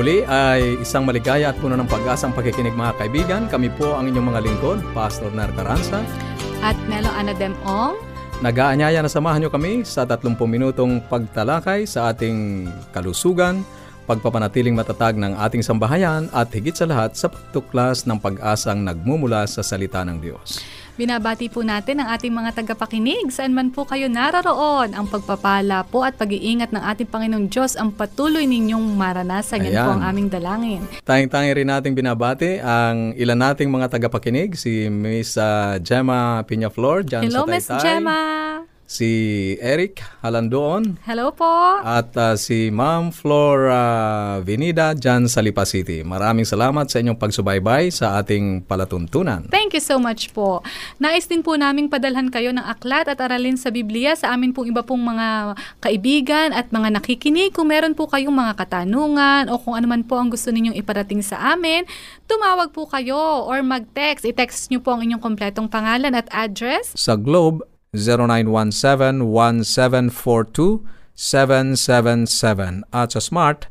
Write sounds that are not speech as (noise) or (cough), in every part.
Muli ay isang maligaya at puno ng pag-asang pagkikinig mga kaibigan. Kami po ang inyong mga lingkod, Pastor Nar Caranza. At Melo Anadem Ong. Nag-aanyaya na samahan nyo kami sa 30 minutong pagtalakay sa ating kalusugan, pagpapanatiling matatag ng ating sambahayan at higit sa lahat sa pagtuklas ng pag-asang nagmumula sa salita ng Diyos. Binabati po natin ang ating mga tagapakinig saan man po kayo naroroon. Ang pagpapala po at pag-iingat ng ating Panginoong Diyos ang patuloy ninyong maranasan. Yan Ayan. po ang aming dalangin. Tanging-tangi rin nating binabati ang ilan nating mga tagapakinig, si Miss uh, Gemma Piñaflor dyan Hello, sa Miss Taytay. Gemma. Si Eric Halandoon Hello po. at uh, si Ma'am Flora Vinida dyan sa Lipa City. Maraming salamat sa inyong pagsubaybay sa ating palatuntunan. Thank you so much po. Nais din po naming padalhan kayo ng aklat at aralin sa Biblia sa amin pong iba pong mga kaibigan at mga nakikinig. Kung meron po kayong mga katanungan o kung ano man po ang gusto ninyong iparating sa amin, tumawag po kayo or mag-text. I-text nyo po ang inyong kompletong pangalan at address. Sa Globe, 0917-1742-777 at sa Smart,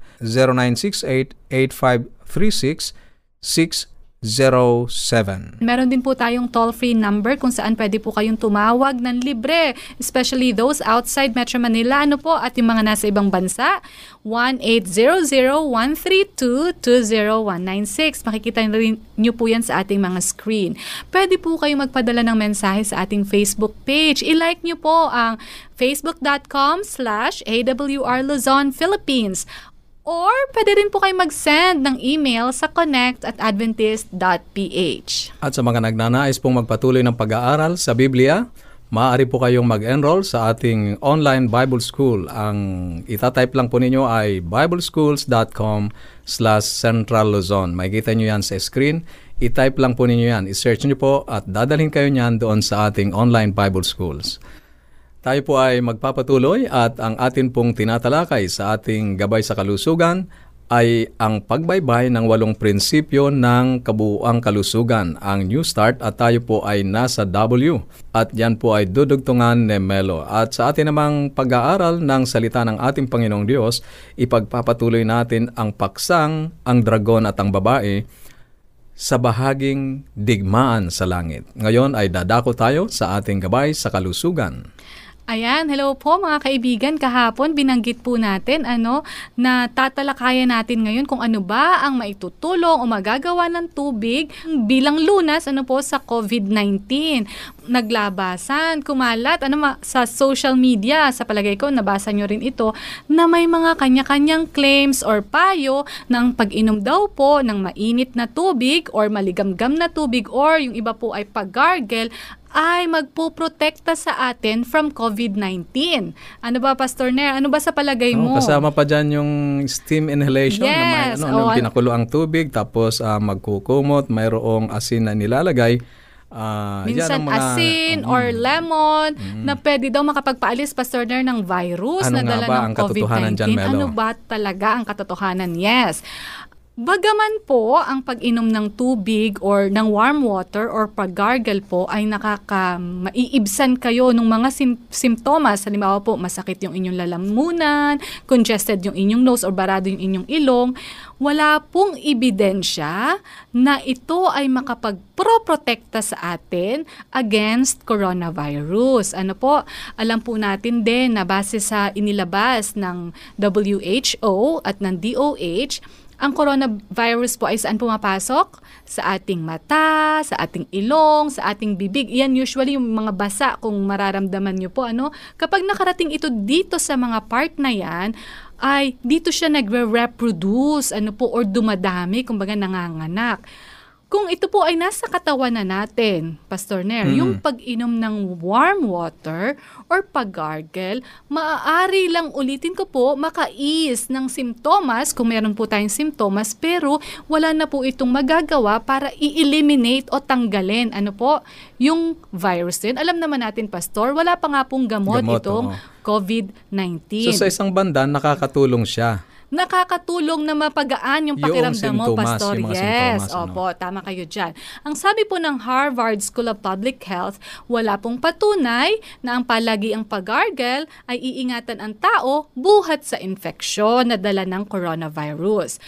0968-8536-607. Meron din po tayong toll-free number kung saan pwede po kayong tumawag ng libre, especially those outside Metro Manila, ano po, at yung mga nasa ibang bansa, 1-800-132-20196. Makikita rin nyo po yan sa ating mga screen. Pwede po kayong magpadala ng mensahe sa ating Facebook page. I-like nyo po ang facebook.com slash AWR Philippines. Or pwede rin po kayo mag-send ng email sa connect at adventist.ph. At sa mga nagnanais pong magpatuloy ng pag-aaral sa Biblia, maaari po kayong mag-enroll sa ating online Bible School. Ang itatype lang po ninyo ay bibleschools.com slash central Luzon. Makikita nyo yan sa screen. I-type lang po ninyo yan. I-search nyo po at dadalhin kayo niyan doon sa ating online Bible Schools. Tayo po ay magpapatuloy at ang atin pong tinatalakay sa ating gabay sa kalusugan ay ang pagbaybay ng walong prinsipyo ng kabuuang kalusugan, ang New Start at tayo po ay nasa W at yan po ay dudugtungan ni Melo. At sa atin namang pag-aaral ng salita ng ating Panginoong Diyos, ipagpapatuloy natin ang paksang, ang dragon at ang babae sa bahaging digmaan sa langit. Ngayon ay dadako tayo sa ating gabay sa kalusugan. Ayan, hello po mga kaibigan. Kahapon binanggit po natin ano na tatalakayan natin ngayon kung ano ba ang maitutulong o magagawa ng tubig bilang lunas ano po sa COVID-19. Naglabasan, kumalat ano ma- sa social media, sa palagay ko nabasa nyo rin ito na may mga kanya-kanyang claims or payo ng pag-inom daw po ng mainit na tubig or maligamgam na tubig or yung iba po ay pag-gargle ay magpuprotekta sa atin from COVID-19. Ano ba, Pastor Nair? Ano ba sa palagay Oh, mo? kasama pa dyan yung steam inhalation na may Yes. ano, Oh, ano, an- pinakulo ang tubig tapos ah, magkukumot, mayroong asin na nilalagay. Yan Minsan mga- asin Mm. or lemon na pwede daw makapagpaalis, Pastor Nair, ng virus Ano na dala ba ng ang katotohanan COVID-19. dyan, Melo? ano ba talaga ang katotohanan? Yes. Bagaman po ang pag-inom ng tubig or ng warm water or pag-gargle po ay nakaka maiibsan kayo ng mga sim- simptomas. Halimbawa po, masakit yung inyong lalamunan, congested yung inyong nose or barado yung inyong ilong. Wala pong ebidensya na ito ay makapag-proprotekta sa atin against coronavirus. Ano po, alam po natin din na base sa inilabas ng WHO at ng DOH, ang coronavirus po ay saan pumapasok? Sa ating mata, sa ating ilong, sa ating bibig. Yan usually yung mga basa kung mararamdaman nyo po. Ano? Kapag nakarating ito dito sa mga part na yan, ay dito siya nagre-reproduce ano po, or dumadami, kumbaga nanganganak. Kung ito po ay nasa katawan na natin, Pastor Nair, Mm. yung pag-inom ng warm water or pag-gargle, maaari lang ulitin ko po, makais ng simptomas, kung meron po tayong simptomas, pero wala na po itong magagawa para i-eliminate o tanggalin. Ano po? Yung virus din. Alam naman natin, Pastor, wala pa nga pong gamot, Gamot, itong oo. COVID-19 So sa isang banda, nakakatulong siya. Nakakatulong na mapagaan yung Yung pakiramdam mo, Pastor. yung yes, sintomas, ano. opo, tama kayo dyan. Ang sabi po ng Harvard School of Public Health, wala pong patunay na ang palagi ang pag-gargle ay iingatan ang tao buhat sa infeksyon na dala ng coronavirus.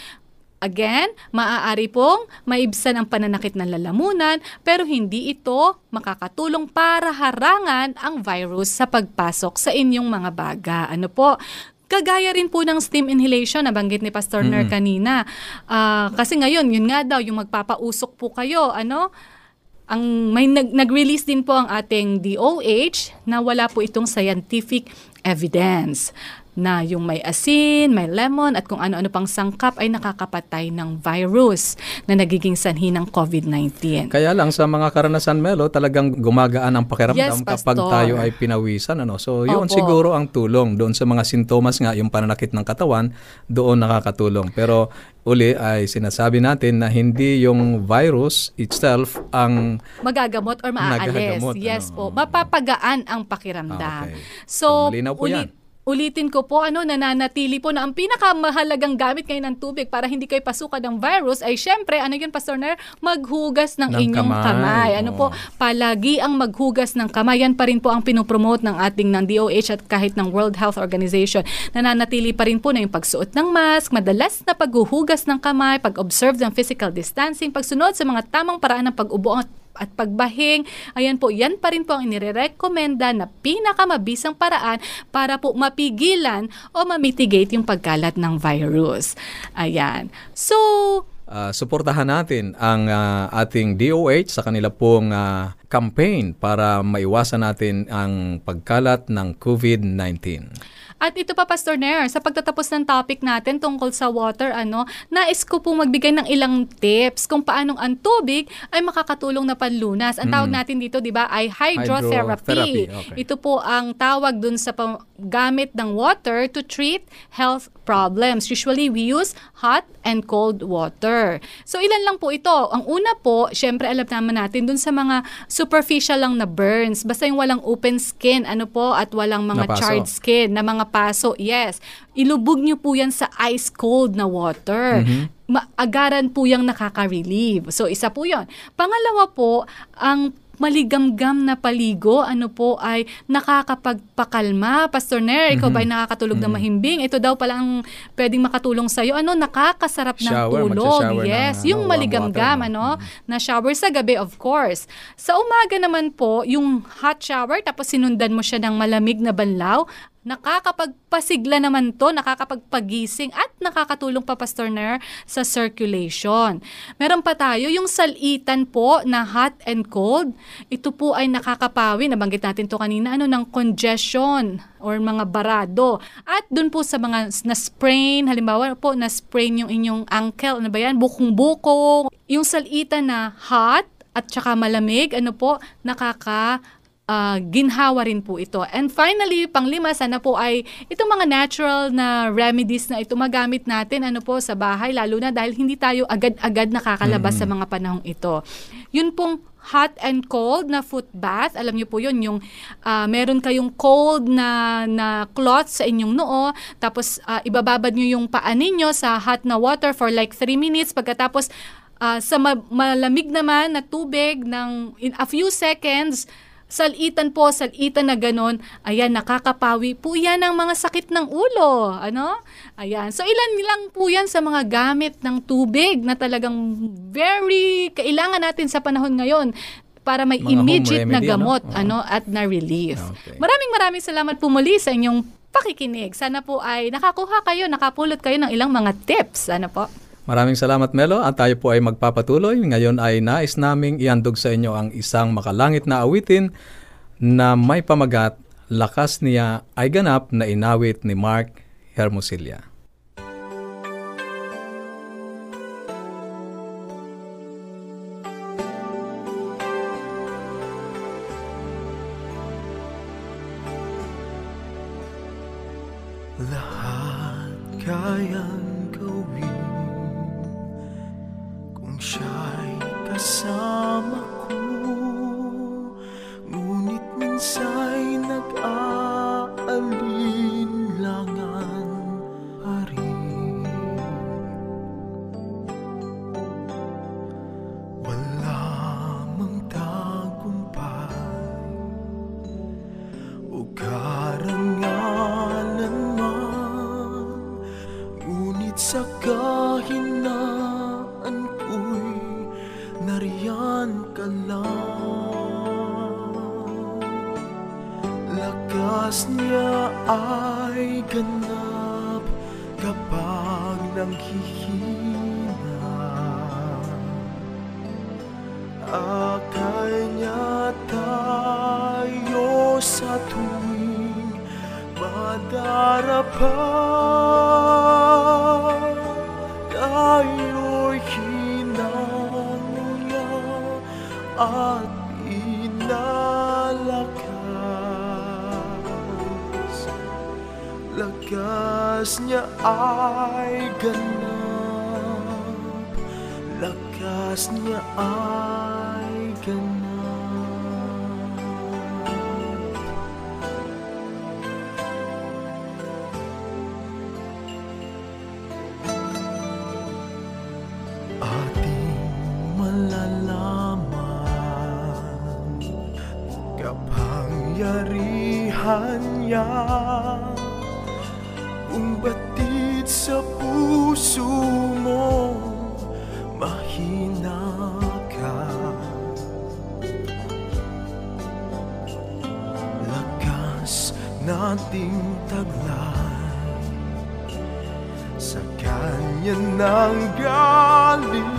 Again, maaari pong maibsan ang pananakit ng lalamunan pero hindi ito makakatulong para harangan ang virus sa pagpasok sa inyong mga baga. Ano po? Kagaya rin po ng steam inhalation, nabanggit ni Pastor Ner kanina. Ah, kasi ngayon, yun nga daw, yung magpapausok po kayo, ano, ang may nag, nag-release din po ang ating DOH na wala po itong scientific evidence na yung may asin, may lemon at kung ano-ano pang sangkap ay nakakapatay ng virus na nagiging sanhi ng COVID-19. Kaya lang sa mga karanasan Melo, talagang gumagaan ang pakiramdam Yes, kapag Pastor. tayo ay pinawisan ano. So, yun Opo. siguro ang tulong doon sa mga sintomas nga yung pananakit ng katawan, doon nakakatulong. Pero uli ay sinasabi natin na hindi yung virus itself ang Magagamot or maaalis. Yes ano. po. Mapapagaan ang pakiramdam. Ah, okay. So, So, malinaw po yan. Ulitin ko po, ano, nananatili po na ang pinakamahalagang gamit ngayon ng tubig para hindi kayo pasukan ng virus ay syempre, ano yun, Pastor Nair? Maghugas ng, Ng inyong kamay. kamay. Ano Oo. po, palagi ang maghugas ng kamay. Yan pa rin po ang pinopromote ng ating ng DOH at kahit ng World Health Organization. Nananatili pa rin po na yung pagsuot ng mask, madalas na paghuhugas ng kamay, pag-observe ng physical distancing, pagsunod sa mga tamang paraan ng pag-ubo at at pagbahing, ayan po, yan pa rin po ang inirekomenda na pinakamabisang paraan para po mapigilan o mamitigate yung pagkalat ng virus. Ayan. So, ah, suportahan natin ang ah, ating DOH sa kanila pong ah, campaign para maiwasan natin ang pagkalat ng COVID-19. At ito pa, Pastor Nair, sa pagtatapos ng topic natin tungkol sa water, ano, nais ko pong magbigay ng ilang tips kung paanong ang tubig ay makakatulong na panlunas. Ang tawag natin dito, di ba, ay hydrotherapy. Hydrotherapy, okay. Ito po ang tawag dun sa gamit ng water to treat health problems. Usually, we use hot and cold water. So, ilan lang po ito. Ang una po, syempre alam naman natin dun sa mga superficial lang na burns. Basta yung walang open skin, ano po, at walang mga Napaso. charred skin na mga paso. Yes. Ilubog nyo po yan sa ice cold na water. Maagaran po yung nakaka-relieve. So, isa po yon. Pangalawa po, ang maligamgam na paligo, ano po ay nakakapagpakalma. Pastor Nair, ikaw ba ay nakakatulog na mahimbing? Ito daw pala ang pwedeng makatulong sa'yo. Ano, nakakasarap ng Shower, tulog. Yes, ano, yung maligamgam, water, ano, na shower sa gabi, of course. Sa umaga naman po, yung hot shower, tapos sinundan mo siya ng malamig na banlaw, nakakapagpasigla naman to, nakakapagpagising at nakakatulong pa Pastor Nair sa circulation. Meron pa tayo yung salitan po na hot and cold. Ito po ay nakakapawi, nabanggit natin to kanina, ano ng congestion or mga barado. At dun po sa mga na-sprain, halimbawa po na-sprain yung inyong ankle, ano ba yan, bukong-buko, yung salitan na hot at saka malamig, ano po, nakaka ah, ginhawa rin po ito. And finally, panglima, sana po ay itong mga natural na remedies na ito magamit natin ano po sa bahay, lalo na dahil hindi tayo agad-agad nakakalabas sa mga panahong ito. Yun pong hot and cold na foot bath. Alam niyo po yun, yung ah, meron kayong cold na, na cloth sa inyong noo, tapos ah, ibababad niyo yung paa ninyo sa hot na water for like 3 minutes. Pagkatapos, ah, sa ma- malamig naman na tubig ng in a few seconds, salitan po, salitan na ganon, ayan, nakakapawi po yan ng mga sakit ng ulo. Ano? Ayan. So, ilan lang po yan sa mga gamit ng tubig na talagang very kailangan natin sa panahon ngayon para may Mga immediate na remedy, gamot ano? Ano at na relief. Okay. Maraming maraming salamat po muli sa inyong pakikinig. Sana po ay nakakuha kayo, nakapulot kayo ng ilang mga tips. Ano po? Maraming salamat Melo at tayo po ay magpapatuloy. Ngayon ay nais naming iandog sa inyo ang isang makalangit na awitin na may pamagat, lakas niya ay ganap na inawit ni Mark Hermosilla. Kapag nanghihina Akay niya tayo sa tuwing madarapan Tayo'y hinango niya at inalakas. Lakas niya ay ganap. Lakas niya ay ganap. Ating malalaman Kapangyarihan niya kanya nang galing.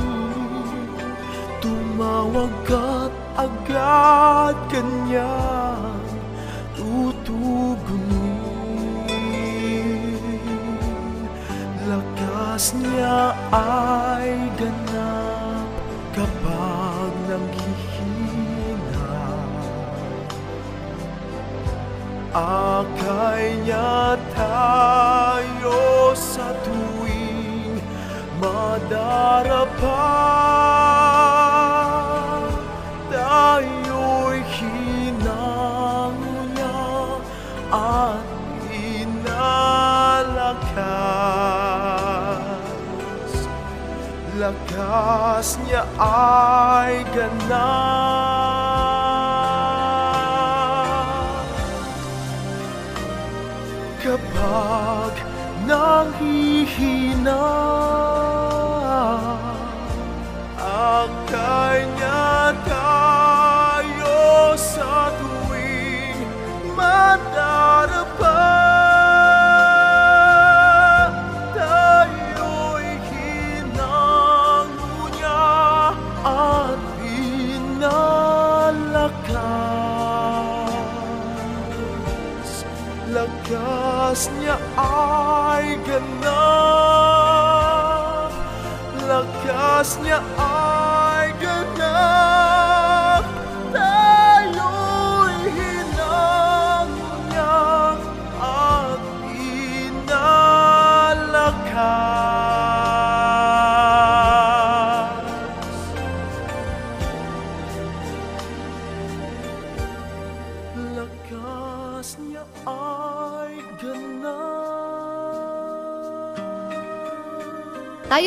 Tumawag ka't agad kanyang tutugunin. Lakas niya ay ganap kapag nanghihina. Akay niya tayo sa tuwing madarapan Tayo'y hinango niya at inalakas. Lakas niya ay ganap kapag nanghihina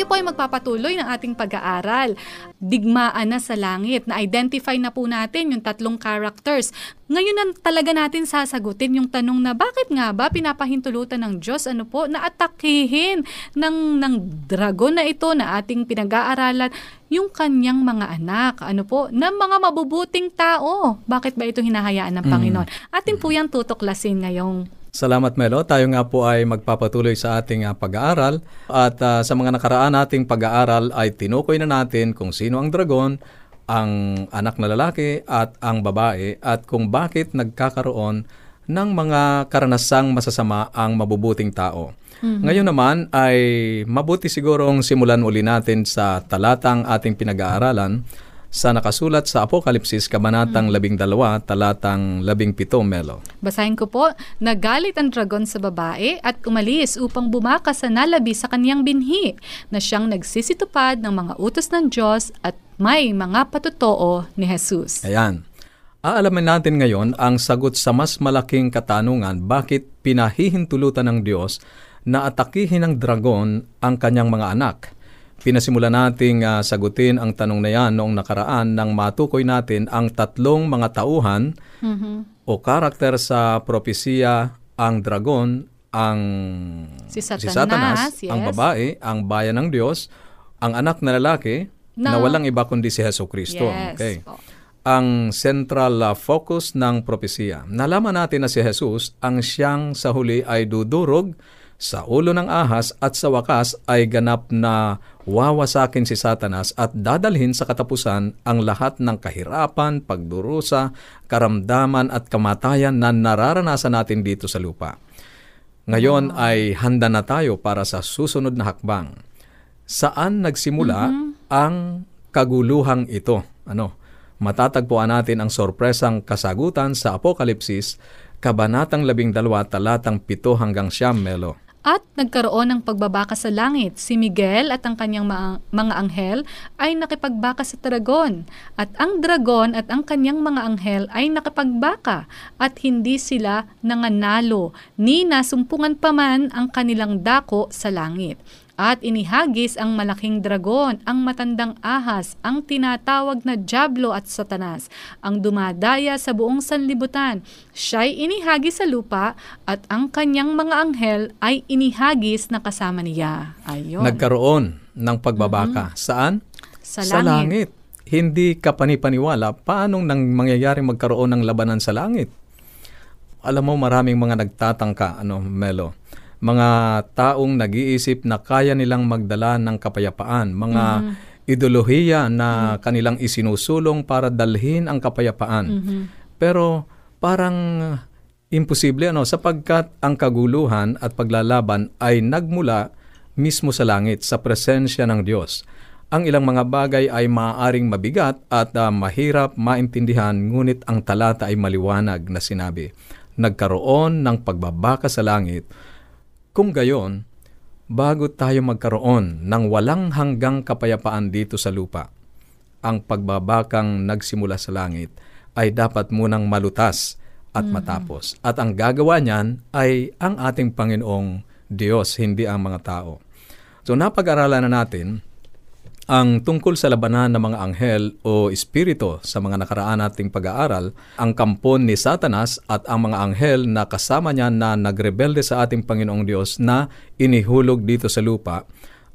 Tayo po ay magpapatuloy ng ating pag-aaral. Digmaan na sa langit. Na-identify na po natin yung tatlong characters. Ngayon na talaga natin sasagutin yung tanong na bakit nga ba pinapahintulutan ng Diyos ano po na atakihin ng, ng dragon na ito na ating pinag-aaralan yung kanyang mga anak, ano po, ng mga mabubuting tao. Bakit ba ito hinahayaan ng Panginoon? Atin po yung tutuklasin ngayong Salamat Melo. Tayo nga po ay magpapatuloy sa ating ah, pag-aaral at ah, sa mga nakaraan nating pag-aaral ay tinukoy na natin kung sino ang dragon, ang anak na lalaki at ang babae at kung bakit nagkakaroon ng mga karanasang masasama ang mabubuting tao. Ngayon naman ay mabuti sigurong simulan uli natin sa talatang ating pinag-aaralan sa nakasulat sa Apokalipsis, Kabanatang 12, talatang 17, Melo. Basahin ko po, nagalit ang dragon sa babae at umalis upang bumaka sa nalabi sa kaniyang binhi na siyang nagsisitupad ng mga utos ng Diyos at may mga patutoo ni Jesus. Ayan. Aalamin natin ngayon ang sagot sa mas malaking katanungan bakit pinahihintulutan ng Diyos na atakihin ng dragon ang kanyang mga anak. Pinasimula nating ah, sagutin ang tanong na yan noong nakaraan nang matukoy natin ang tatlong mga tauhan o karakter sa propesiya, ang dragon, ang Si Satanas, yes. ang babae, ang bayan ng Diyos, ang anak na lalaki na, Na- walang iba kundi si Heso Kristo. Yes. Okay. po. Ang central uh, focus ng propesiya. Nalaman natin na si Jesus ang siyang sa huli ay dudurog sa ulo ng ahas at sa wakas ay ganap na wawasakin si Satanas at dadalhin sa katapusan ang lahat ng kahirapan, pagdurusa, karamdaman at kamatayan na nararanasan natin dito sa lupa. Ngayon ay handa na tayo para sa susunod na hakbang. Saan nagsimula ang kaguluhang ito? Ano? Matatagpuan natin ang sorpresang kasagutan sa Apokalipsis, Kabanatang 12, talatang 7 hanggang 9, Melo. At nagkaroon ng pagbabaka sa langit. Si Miguel at ang kanyang mga, anghel ay nakipagbaka sa dragon. At ang dragon at ang kanyang mga anghel ay nakipagbaka. At hindi sila nanganalo, ni nasumpungan pa man ang kanilang dako sa langit. At inihagis ang malaking dragon, ang matandang ahas, ang tinatawag na Diablo at Satanas, ang dumadaya sa buong sanlibutan. Siya'y inihagis sa lupa at ang kanyang mga anghel ay inihagis na kasama niya. Ayun. Nagkaroon ng pagbabaka. Saan? Sa Sa langit. Hindi ka panipaniwala paanong nang mangyayari magkaroon ng labanan sa langit. Alam mo maraming mga nagtatangka, ano, Melo. Mga taong nag-iisip na kaya nilang magdala ng kapayapaan, mga ideolohiya na kanilang isinusulong para dalhin ang kapayapaan. Pero parang imposible ano sapagkat ang kaguluhan at paglalaban ay nagmula mismo sa langit sa presensya ng Diyos. Ang ilang mga bagay ay maaaring mabigat at ah, mahirap maintindihan ngunit ang talata ay maliwanag na sinabi. Nagkaroon ng pagbabaka sa langit. Kung gayon, bago tayo magkaroon ng walang hanggang kapayapaan dito sa lupa, ang pagbabakang nagsimula sa langit ay dapat munang malutas at matapos. At ang gagawa niyan ay ang ating Panginoong Diyos, hindi ang mga tao. So napag-aralan na natin ang tungkol sa labanan ng mga anghel o espiritu sa mga nakaraan nating pag-aaral, ang kampon ni Satanas at ang mga anghel na kasama niya na nagrebelde sa ating Panginoong Diyos na inihulog dito sa lupa,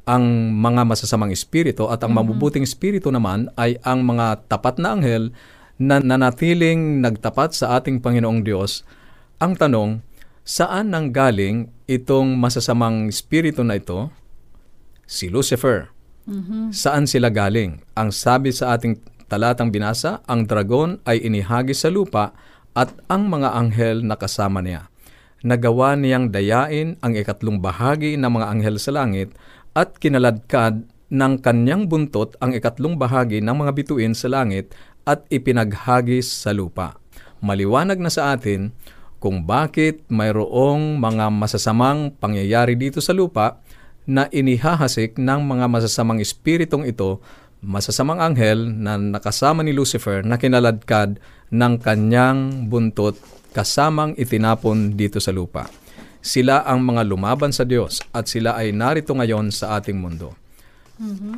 ang mga masasamang espiritu at ang mabubuting espiritu naman ay ang mga tapat na anghel na nanatiling nagtapat sa ating Panginoong Diyos. Ang tanong, saan nanggaling itong masasamang espiritu na ito? Si Lucifer. Saan sila galing? Ang sabi sa ating talatang binasa, ang dragon ay inihagis sa lupa at ang mga anghel na kasama niya. Nagawa niyang dayain ang ikatlong bahagi ng mga anghel sa langit at kinaladkad ng kanyang buntot ang ikatlong bahagi ng mga bituin sa langit at ipinaghagis sa lupa. Maliwanag na sa atin kung bakit mayroong mga masasamang pangyayari dito sa lupa na inihahasik ng mga masasamang espiritong ito, masasamang anghel na nakasama ni Lucifer na kinaladkad ng kanyang buntot kasamang itinapon dito sa lupa. Sila ang mga lumaban sa Diyos at sila ay narito ngayon sa ating mundo.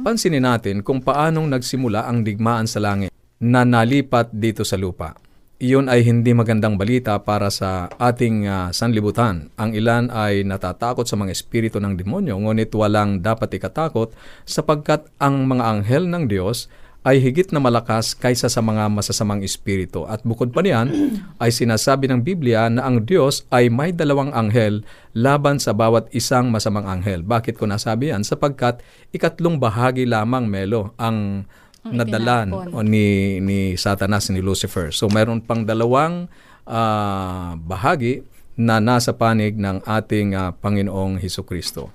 Pansinin natin kung paanong nagsimula ang digmaan sa langit na nalipat dito sa lupa. Iyon ay hindi magandang balita para sa ating ah, sanlibutan. Ang ilan ay natatakot sa mga espiritu ng demonyo, ngunit walang dapat ikatakot sapagkat ang mga anghel ng Diyos ay higit na malakas kaysa sa mga masasamang espiritu. At bukod pa niyan, ay sinasabi ng Biblia na ang Diyos ay may dalawang anghel laban sa bawat isang masamang anghel. Bakit ko nasabi yan? Sapagkat ikatlong bahagi lamang, Melo, ang Ang nadala itinapon. o ni ni Satanas ni Lucifer. So mayroon pang dalawang ah, bahagi na nasa panig ng ating ah, Panginoong Hesus Kristo.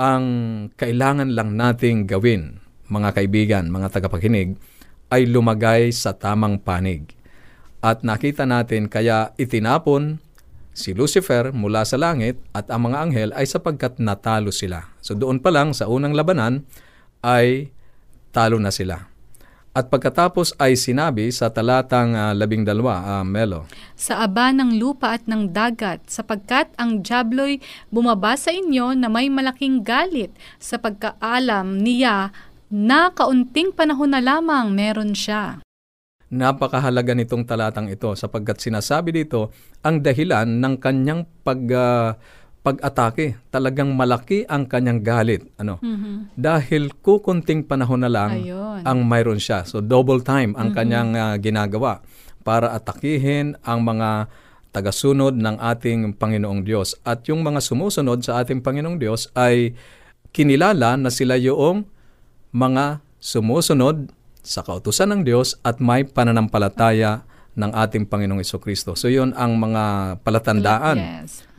Ang kailangan lang nating gawin, mga kaibigan, mga tagapakinig, ay lumagay sa tamang panig. At nakita natin kaya itinapon si Lucifer mula sa langit at ang mga anghel ay sapagkat natalo sila. So doon pa lang sa unang labanan ay talo na sila. At pagkatapos ay sinabi sa talatang ah, labing dalawa, ah, Melo, Sa aba ng lupa at ng dagat, sapagkat ang Diablo'y bumaba sa inyo na may malaking galit, sa pagkaalam niya na kaunting panahon na lamang meron siya. napakahalaga nitong talatang ito sapagkat sinasabi dito ang dahilan ng kanyang pag, ah, pag-atake. Talagang malaki ang kanyang galit. Ano? Dahil kukunting panahon na lang Ayun. ang mayroon siya. So double time ang kanyang ah, ginagawa para atakihin ang mga tagasunod ng ating Panginoong Diyos. At yung mga sumusunod sa ating Panginoong Diyos ay kinilala na sila yung mga sumusunod sa kautusan ng Diyos at may pananampalataya ng ating Panginoong Kristo. So yun ang mga palatandaan Yes.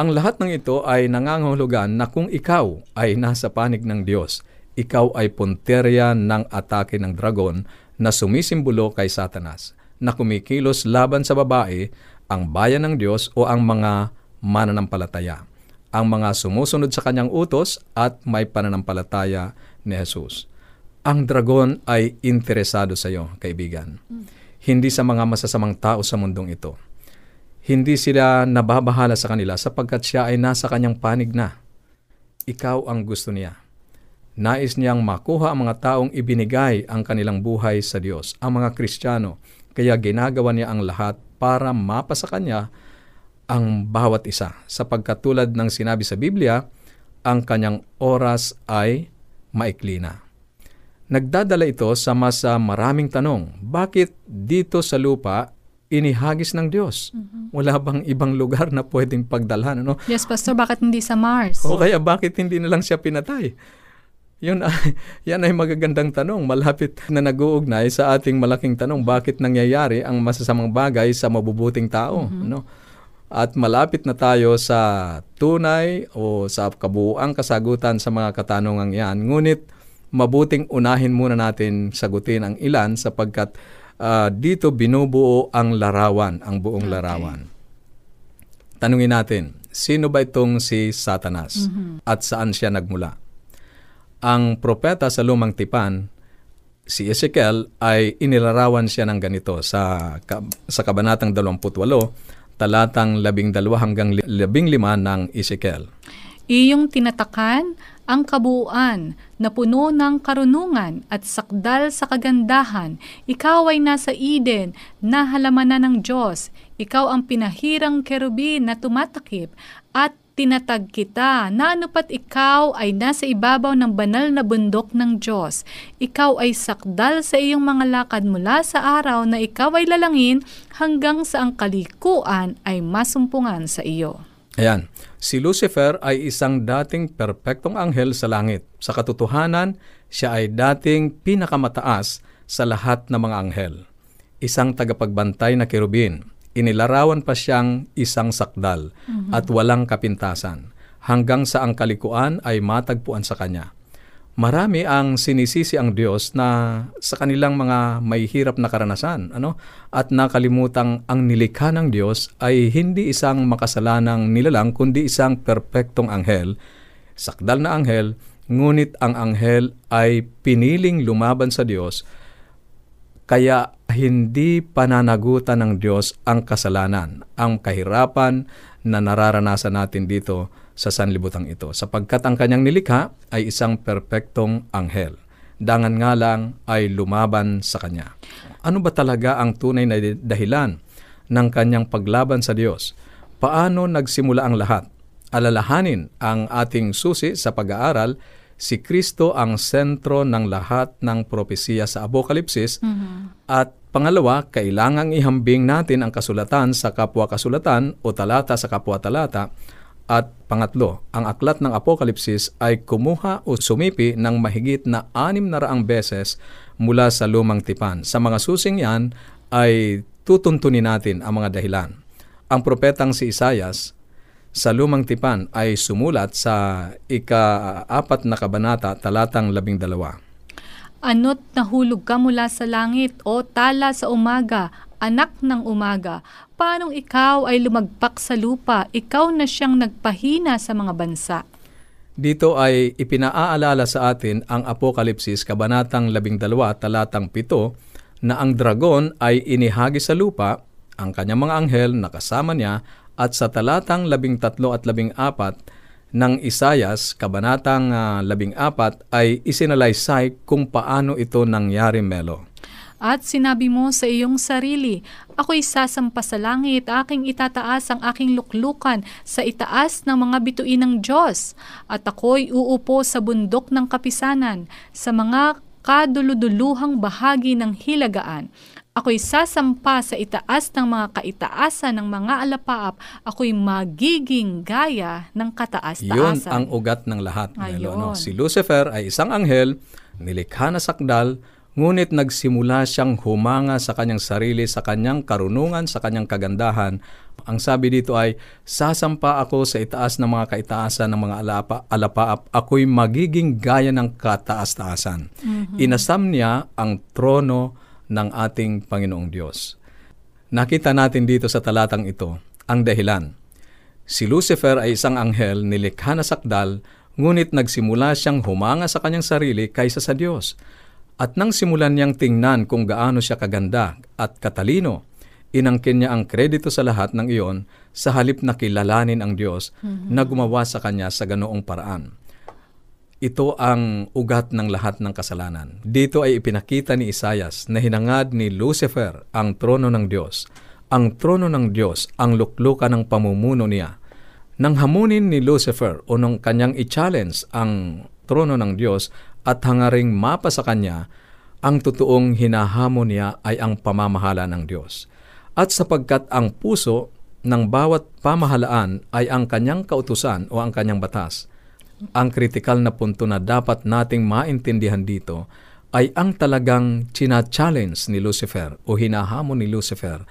Ang lahat ng ito ay nangangahulugan na kung ikaw ay nasa panig ng Diyos, ikaw ay punterya ng atake ng dragon na sumisimbolo kay Satanas, na kumikilos laban sa babae, ang bayan ng Diyos o ang mga mananampalataya, ang mga sumusunod sa kanyang utos at may pananampalataya ni Jesus. Ang dragon ay interesado sa iyo, kaibigan. Hindi sa mga masasamang tao sa mundong ito hindi sila nababahala sa kanila sapagkat siya ay nasa kanyang panig na. Ikaw ang gusto niya. Nais niyang makuha ang mga taong ibinigay ang kanilang buhay sa Diyos, ang mga Kristiyano. Kaya ginagawa niya ang lahat para mapasa kanya ang bawat isa. Sapagkat tulad ng sinabi sa Biblia, ang kanyang oras ay maikli na. Nagdadala ito sa mas ah, maraming tanong. Bakit dito sa lupa inihagis ng Diyos? Wala bang ibang lugar na pwedeng pagdalhan? Ano? Yes, Pastor, bakit hindi sa Mars? O kaya bakit hindi na lang siya pinatay? Yun ay, (laughs) yan ay magagandang tanong. Malapit na nag-uugnay sa ating malaking tanong, bakit nangyayari ang masasamang bagay sa mabubuting tao? No? At malapit na tayo sa tunay o sa kabuuang kasagutan sa mga katanungang yan. Ngunit mabuting unahin muna natin sagutin ang ilan sapagkat ah, dito binubuo ang larawan, ang buong Okay. larawan. Tanungin natin, sino ba itong si Satanas at saan siya nagmula? Ang propeta sa lumang tipan, si Ezekiel, ay inilarawan siya ng ganito sa, sa kabanatang 28, talatang 12 hanggang 15 ng Ezekiel. Iyong tinatakan ang kabuuan na puno ng karunungan at sakdal sa kagandahan. Ikaw ay nasa Eden na halamanan ng Diyos. Ikaw ang pinahirang kerubin na tumatakip at tinatag kita na ikaw ay nasa ibabaw ng banal na bundok ng Diyos. Ikaw ay sakdal sa iyong mga lakad mula sa araw na ikaw ay lalangin hanggang sa ang kalikuan ay masumpungan sa iyo. Ayan, si Lucifer ay isang dating perpektong anghel sa langit. Sa katotohanan, siya ay dating pinakamataas sa lahat ng mga anghel. Isang tagapagbantay na kerubin. Inilarawan pa siyang isang sakdal at walang kapintasan hanggang sa ang kalikuan ay matagpuan sa kanya. Marami ang sinisisi ang Diyos na sa kanilang mga may hirap na karanasan ano? At nakalimutang ang nilikha ng Diyos ay hindi isang makasalanang nilalang kundi isang perpektong anghel, sakdal na anghel, ngunit ang anghel ay piniling lumaban sa Diyos kaya hindi pananagutan ng Diyos ang kasalanan, ang kahirapan na nararanasan natin dito sa sanlibutan ito. Sapagkat ang kanyang nilikha ay isang perpektong anghel. Dangan nga lang ay lumaban sa kanya. Ano ba talaga ang tunay na dahilan ng kanyang paglaban sa Diyos? Paano nagsimula ang lahat? Alalahanin ang ating susi sa pag-aaral si Kristo ang sentro ng lahat ng propesiya sa Apokalipsis at pangalawa, kailangang ihambing natin ang kasulatan sa kapwa-kasulatan o talata sa kapwa-talata at pangatlo, ang aklat ng Apokalipsis ay kumuha o sumipi ng mahigit na anim na raang beses mula sa lumang tipan. Sa mga susing yan ay tutuntunin natin ang mga dahilan. Ang propetang si Isayas sa lumang tipan ay sumulat sa ika-apat na kabanata talatang labing dalawa. Ano't nahulog ka mula sa langit o tala sa umaga, anak ng umaga. Paanong ikaw ay lumagpak sa lupa, ikaw na siyang nagpahina sa mga bansa. Dito ay ipinaaalala sa atin ang Apokalipsis Kabanatang 12, talatang 7, na ang dragon ay inihagi sa lupa, ang kanyang mga anghel na kasama niya, at sa talatang 13 at 14 ng Isayas, Kabanatang ah, 14, ay isinalaysay kung paano ito nangyari, Melo. At sinabi mo sa iyong sarili, Ako'y sasampa sa langit, aking itataas ang aking luklukan sa itaas ng mga bituin ng Diyos. At ako'y uupo sa bundok ng kapisanan, sa mga kaduluduluhang bahagi ng hilagaan. Ako'y sasampa sa itaas ng mga kaitaasan ng mga alapaap. Ako'y magiging gaya ng Yun kataas-taasan. ang ugat ng lahat. Melo, no? Si Lucifer ay isang anghel, nilikha na sakdal, ngunit nagsimula siyang humanga sa kanyang sarili, sa kanyang karunungan, sa kanyang kagandahan. Ang sabi dito ay, sasampa ako sa itaas ng mga kaitaasan ng mga alapa, alapaap, ako'y magiging gaya ng kataas-taasan. Inasam niya ang trono ng ating Panginoong Diyos. Nakita natin dito sa talatang ito ang dahilan. Si Lucifer ay isang anghel nilikha na sakdal, ngunit nagsimula siyang humanga sa kanyang sarili kaysa sa Diyos. At nang simulan niyang tingnan kung gaano siya kaganda at katalino, inangkin niya ang kredito sa lahat ng iyon sa halip na kilalanin ang Diyos na gumawa sa kanya sa ganoong paraan. Ito ang ugat ng lahat ng kasalanan. Dito ay ipinakita ni Isayas na hinangad ni Lucifer ang trono ng Diyos. Ang trono ng Diyos, ang luklukan ng pamumuno niya. Nang hamunin ni Lucifer o nung kanyang i-challenge ang trono ng Diyos at hangaring mapa sa kanya, ang totoong hinahamon niya ay ang pamamahala ng Diyos. At sapagkat ang puso ng bawat pamahalaan ay ang kanyang kautusan o ang kanyang batas, ang kritikal na punto na dapat nating maintindihan dito ay ang talagang china-challenge ni Lucifer o hinahamon ni Lucifer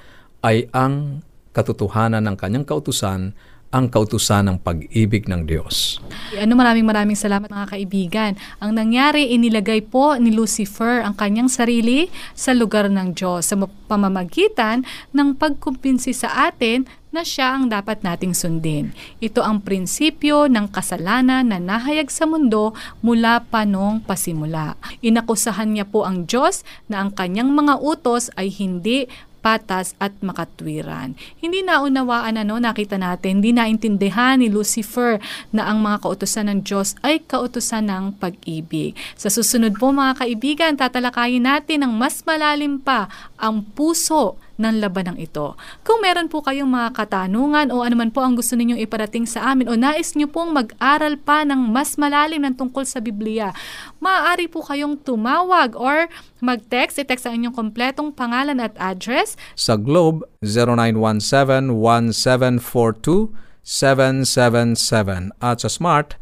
ay ang katotohanan ng kanyang kautusan, ang kautusan ng pag-ibig ng Diyos. Ano maraming maraming salamat mga kaibigan. Ang nangyari, inilagay po ni Lucifer ang kanyang sarili sa lugar ng Diyos sa pamamagitan ng pagkumpinsi sa atin na siya ang dapat nating sundin. Ito ang prinsipyo ng kasalanan na nahayag sa mundo mula pa noong pasimula. Inakusahan niya po ang Diyos na ang kanyang mga utos ay hindi patas at makatwiran. Hindi naunawaan ano, nakita natin, hindi naintindihan ni Lucifer na ang mga kautusan ng Diyos ay kautusan ng pag-ibig. Sa susunod po mga kaibigan, tatalakayin natin ng mas malalim pa ang puso ng labanang ito. Kung meron po kayong mga katanungan o anuman po ang gusto ninyong iparating sa amin o nais nyo pong mag-aral pa ng mas malalim ng tungkol sa Biblia, maaari po kayong tumawag or mag-text. I-text ang inyong kompletong pangalan at address Sa Globe, 0917-1742-777 at sa Smart,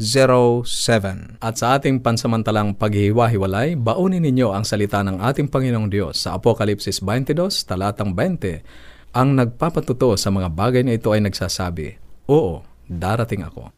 0968-8536-607. At sa ating pansamantalang paghihiwa-hiwalay, baunin ninyo ang salita ng ating Panginoong Diyos sa Apokalipsis 22, talatang 20. Ang nagpapatuto sa mga bagay na ito ay nagsasabi, Oo, darating ako.